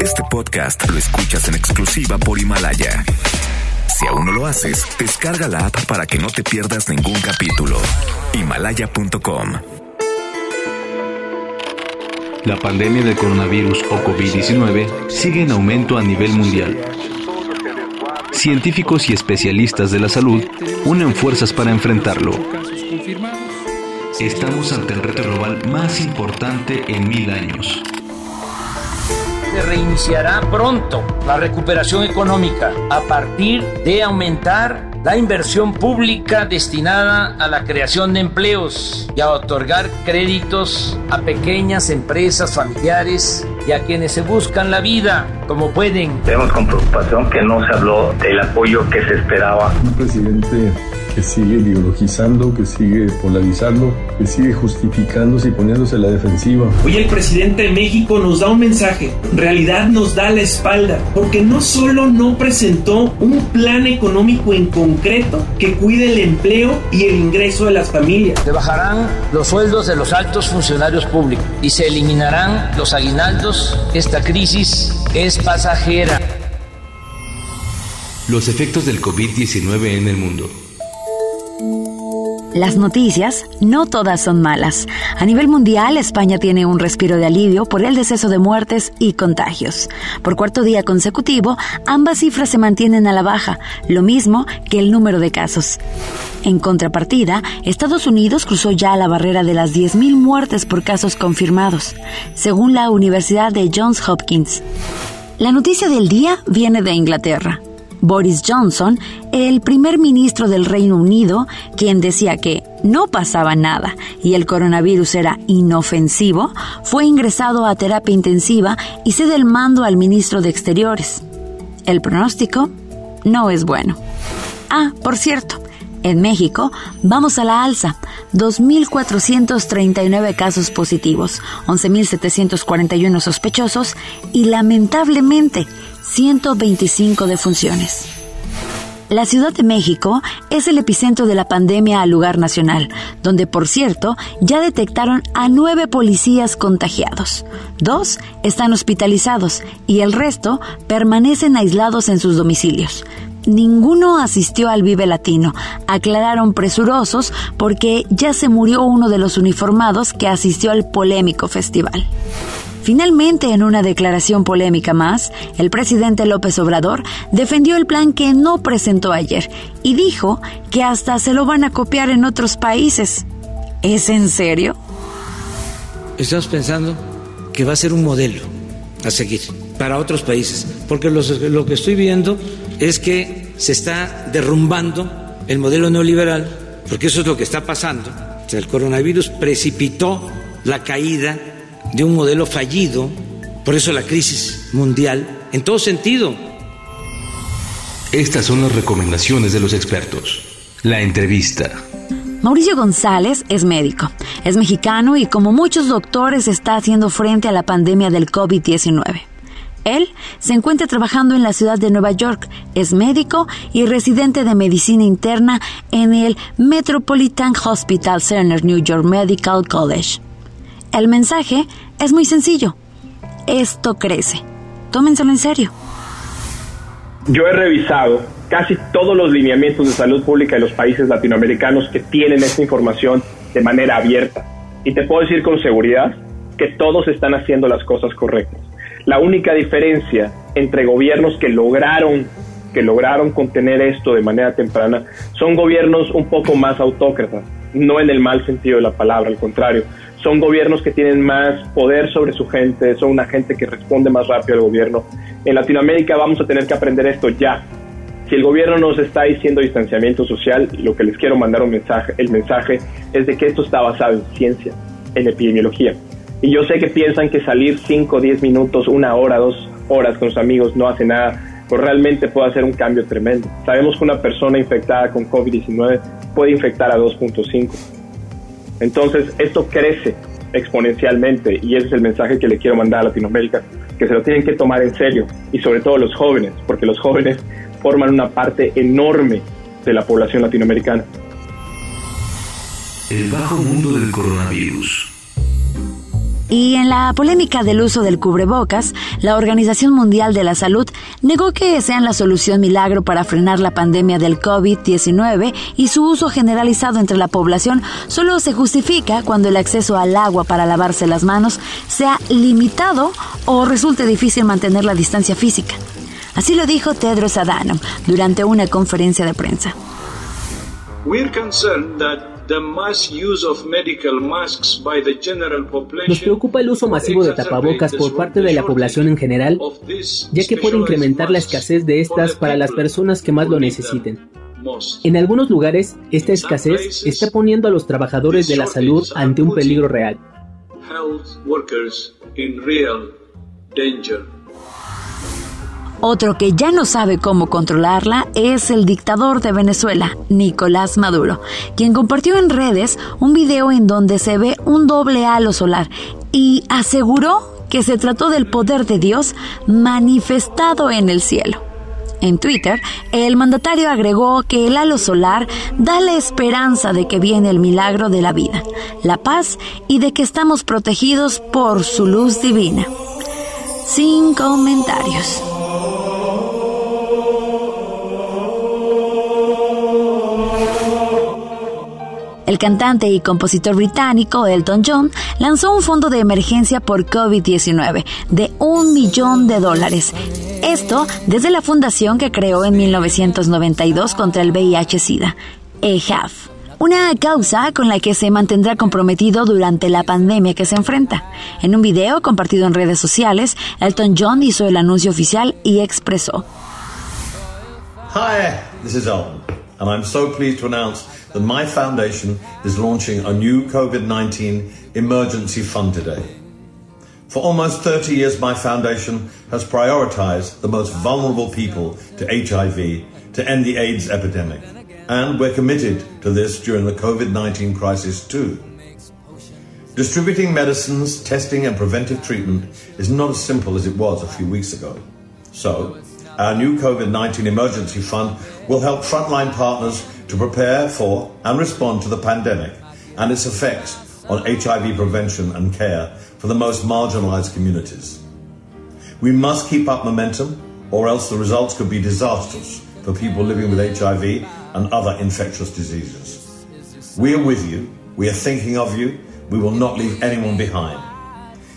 Este podcast lo escuchas en exclusiva por Himalaya. Si aún no lo haces, descarga la app para que no te pierdas ningún capítulo. Himalaya.com. La pandemia del coronavirus o COVID-19 sigue en aumento a nivel mundial. Científicos y especialistas de la salud unen fuerzas para enfrentarlo. Estamos ante el reto global más importante en mil años se reiniciará pronto la recuperación económica a partir de aumentar la inversión pública destinada a la creación de empleos y a otorgar créditos a pequeñas empresas familiares y a quienes se buscan la vida como pueden. Vemos con preocupación que no se habló del apoyo que se esperaba. Un presidente que sigue ideologizando, que sigue polarizando, que sigue justificándose y poniéndose a la defensiva. Hoy el presidente de México nos da un mensaje, en realidad nos da la espalda, porque no solo no presentó un plan económico en concreto que cuide el empleo y el ingreso de las familias. Se bajarán los sueldos de los altos funcionarios públicos y se eliminarán los aguinaldos. Esta crisis es pasajera. Los efectos del COVID-19 en el mundo. Las noticias no todas son malas. A nivel mundial, España tiene un respiro de alivio por el deceso de muertes y contagios. Por cuarto día consecutivo, ambas cifras se mantienen a la baja, lo mismo que el número de casos. En contrapartida, Estados Unidos cruzó ya la barrera de las 10.000 muertes por casos confirmados, según la Universidad de Johns Hopkins. La noticia del día viene de Inglaterra. Boris Johnson, el primer ministro del Reino Unido, quien decía que no pasaba nada y el coronavirus era inofensivo, fue ingresado a terapia intensiva y cede el mando al ministro de Exteriores. El pronóstico no es bueno. Ah, por cierto, en México vamos a la alza. 2.439 casos positivos, 11.741 sospechosos y lamentablemente 125 defunciones. La Ciudad de México es el epicentro de la pandemia a lugar nacional, donde por cierto ya detectaron a nueve policías contagiados. Dos están hospitalizados y el resto permanecen aislados en sus domicilios. Ninguno asistió al Vive Latino, aclararon presurosos porque ya se murió uno de los uniformados que asistió al polémico festival. Finalmente, en una declaración polémica más, el presidente López Obrador defendió el plan que no presentó ayer y dijo que hasta se lo van a copiar en otros países. ¿Es en serio? Estamos pensando que va a ser un modelo a seguir para otros países, porque lo que estoy viendo es que se está derrumbando el modelo neoliberal, porque eso es lo que está pasando. el coronavirus precipitó la caída de un modelo fallido, por eso la crisis mundial, en todo sentido. Estas son las recomendaciones de los expertos. La entrevista. Mauricio González es médico, es mexicano y como muchos doctores está haciendo frente a la pandemia del COVID-19. Él se encuentra trabajando en la ciudad de Nueva York, es médico y residente de medicina interna en el Metropolitan Hospital Center New York Medical College. El mensaje es muy sencillo. Esto crece. Tómenselo en serio. Yo he revisado casi todos los lineamientos de salud pública de los países latinoamericanos que tienen esta información de manera abierta. Y te puedo decir con seguridad que todos están haciendo las cosas correctas. La única diferencia entre gobiernos que lograron que lograron contener esto de manera temprana son gobiernos un poco más autócratas, no en el mal sentido de la palabra, al contrario, son gobiernos que tienen más poder sobre su gente, son una gente que responde más rápido al gobierno. En Latinoamérica vamos a tener que aprender esto ya. Si el gobierno nos está diciendo distanciamiento social, lo que les quiero mandar un mensaje, el mensaje es de que esto está basado en ciencia, en epidemiología. Y yo sé que piensan que salir 5, 10 minutos, una hora, dos horas con sus amigos no hace nada, pues realmente puede hacer un cambio tremendo. Sabemos que una persona infectada con COVID-19 puede infectar a 2.5. Entonces, esto crece exponencialmente y ese es el mensaje que le quiero mandar a Latinoamérica, que se lo tienen que tomar en serio y sobre todo los jóvenes, porque los jóvenes forman una parte enorme de la población latinoamericana. El bajo mundo del coronavirus. Y en la polémica del uso del cubrebocas, la Organización Mundial de la Salud negó que sean la solución milagro para frenar la pandemia del COVID-19 y su uso generalizado entre la población solo se justifica cuando el acceso al agua para lavarse las manos sea limitado o resulte difícil mantener la distancia física. Así lo dijo Tedros Adhanom durante una conferencia de prensa. Nos preocupa el uso masivo de tapabocas por parte de la población en general, ya que puede incrementar la escasez de estas para las personas que más lo necesiten. En algunos lugares, esta escasez está poniendo a los trabajadores de la salud ante un peligro real. Otro que ya no sabe cómo controlarla es el dictador de Venezuela, Nicolás Maduro, quien compartió en redes un video en donde se ve un doble halo solar y aseguró que se trató del poder de Dios manifestado en el cielo. En Twitter, el mandatario agregó que el halo solar da la esperanza de que viene el milagro de la vida, la paz y de que estamos protegidos por su luz divina. Sin comentarios. El cantante y compositor británico Elton John lanzó un fondo de emergencia por COVID-19 de un millón de dólares. Esto desde la fundación que creó en 1992 contra el VIH-Sida, EHAF una causa con la que se mantendrá comprometido durante la pandemia que se enfrenta. En un video compartido en redes sociales, Elton John hizo el anuncio oficial y expresó. Hi, this is Elton, and I'm so pleased to announce that my foundation is launching a new COVID 19 emergency fund today. For almost 30 years, my foundation has prioritized the most vulnerable people to HIV to end the AIDS epidemic. And we're committed to this during the COVID 19 crisis too. Distributing medicines, testing, and preventive treatment is not as simple as it was a few weeks ago. So, our new COVID 19 emergency fund will help frontline partners to prepare for and respond to the pandemic and its effects on HIV prevention and care for the most marginalized communities. We must keep up momentum, or else the results could be disastrous for people living with HIV and other infectious diseases. We are with you, we are thinking of you, we will not leave anyone behind.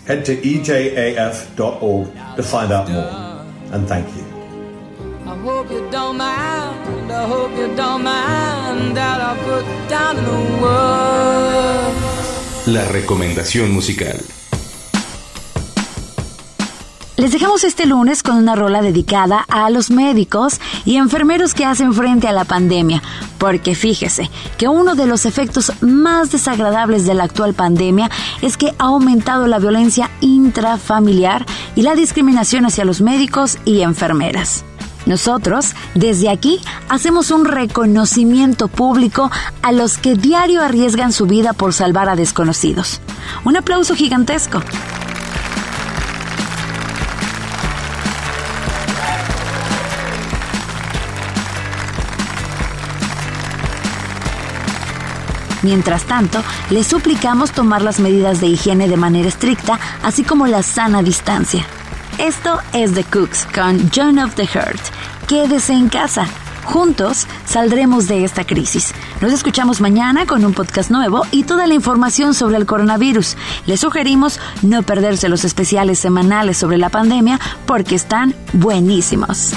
Head to ejaf.org to find out more, and thank you. Hope you don't mind, I hope you don't mind that I put down in the world. La recomendación musical. Les dejamos este lunes con una rola dedicada a los médicos y enfermeros que hacen frente a la pandemia, porque fíjese que uno de los efectos más desagradables de la actual pandemia es que ha aumentado la violencia intrafamiliar y la discriminación hacia los médicos y enfermeras. Nosotros, desde aquí, hacemos un reconocimiento público a los que diario arriesgan su vida por salvar a desconocidos. Un aplauso gigantesco. Mientras tanto, les suplicamos tomar las medidas de higiene de manera estricta, así como la sana distancia. Esto es The Cooks con John of the Heart. Quédese en casa. Juntos saldremos de esta crisis. Nos escuchamos mañana con un podcast nuevo y toda la información sobre el coronavirus. Les sugerimos no perderse los especiales semanales sobre la pandemia porque están buenísimos.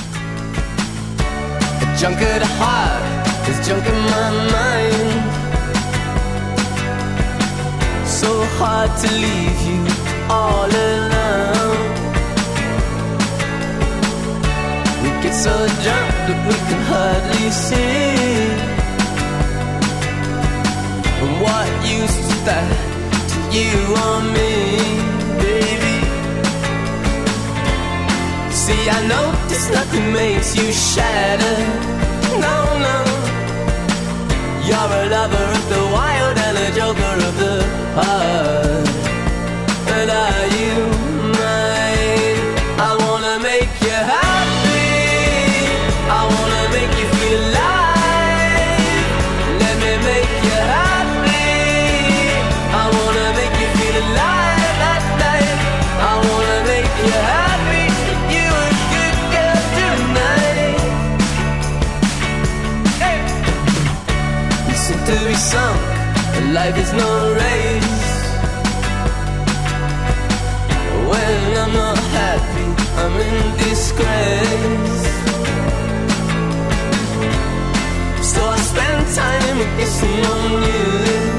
Get so drunk that we can hardly see. And what use is that to you or me, baby? See, I this nothing makes you shatter. No, no. You're a lover of the wild and a joker of the heart. But are you sunk, and life is no race. When I'm not happy, I'm in disgrace. So I spend time with someone new.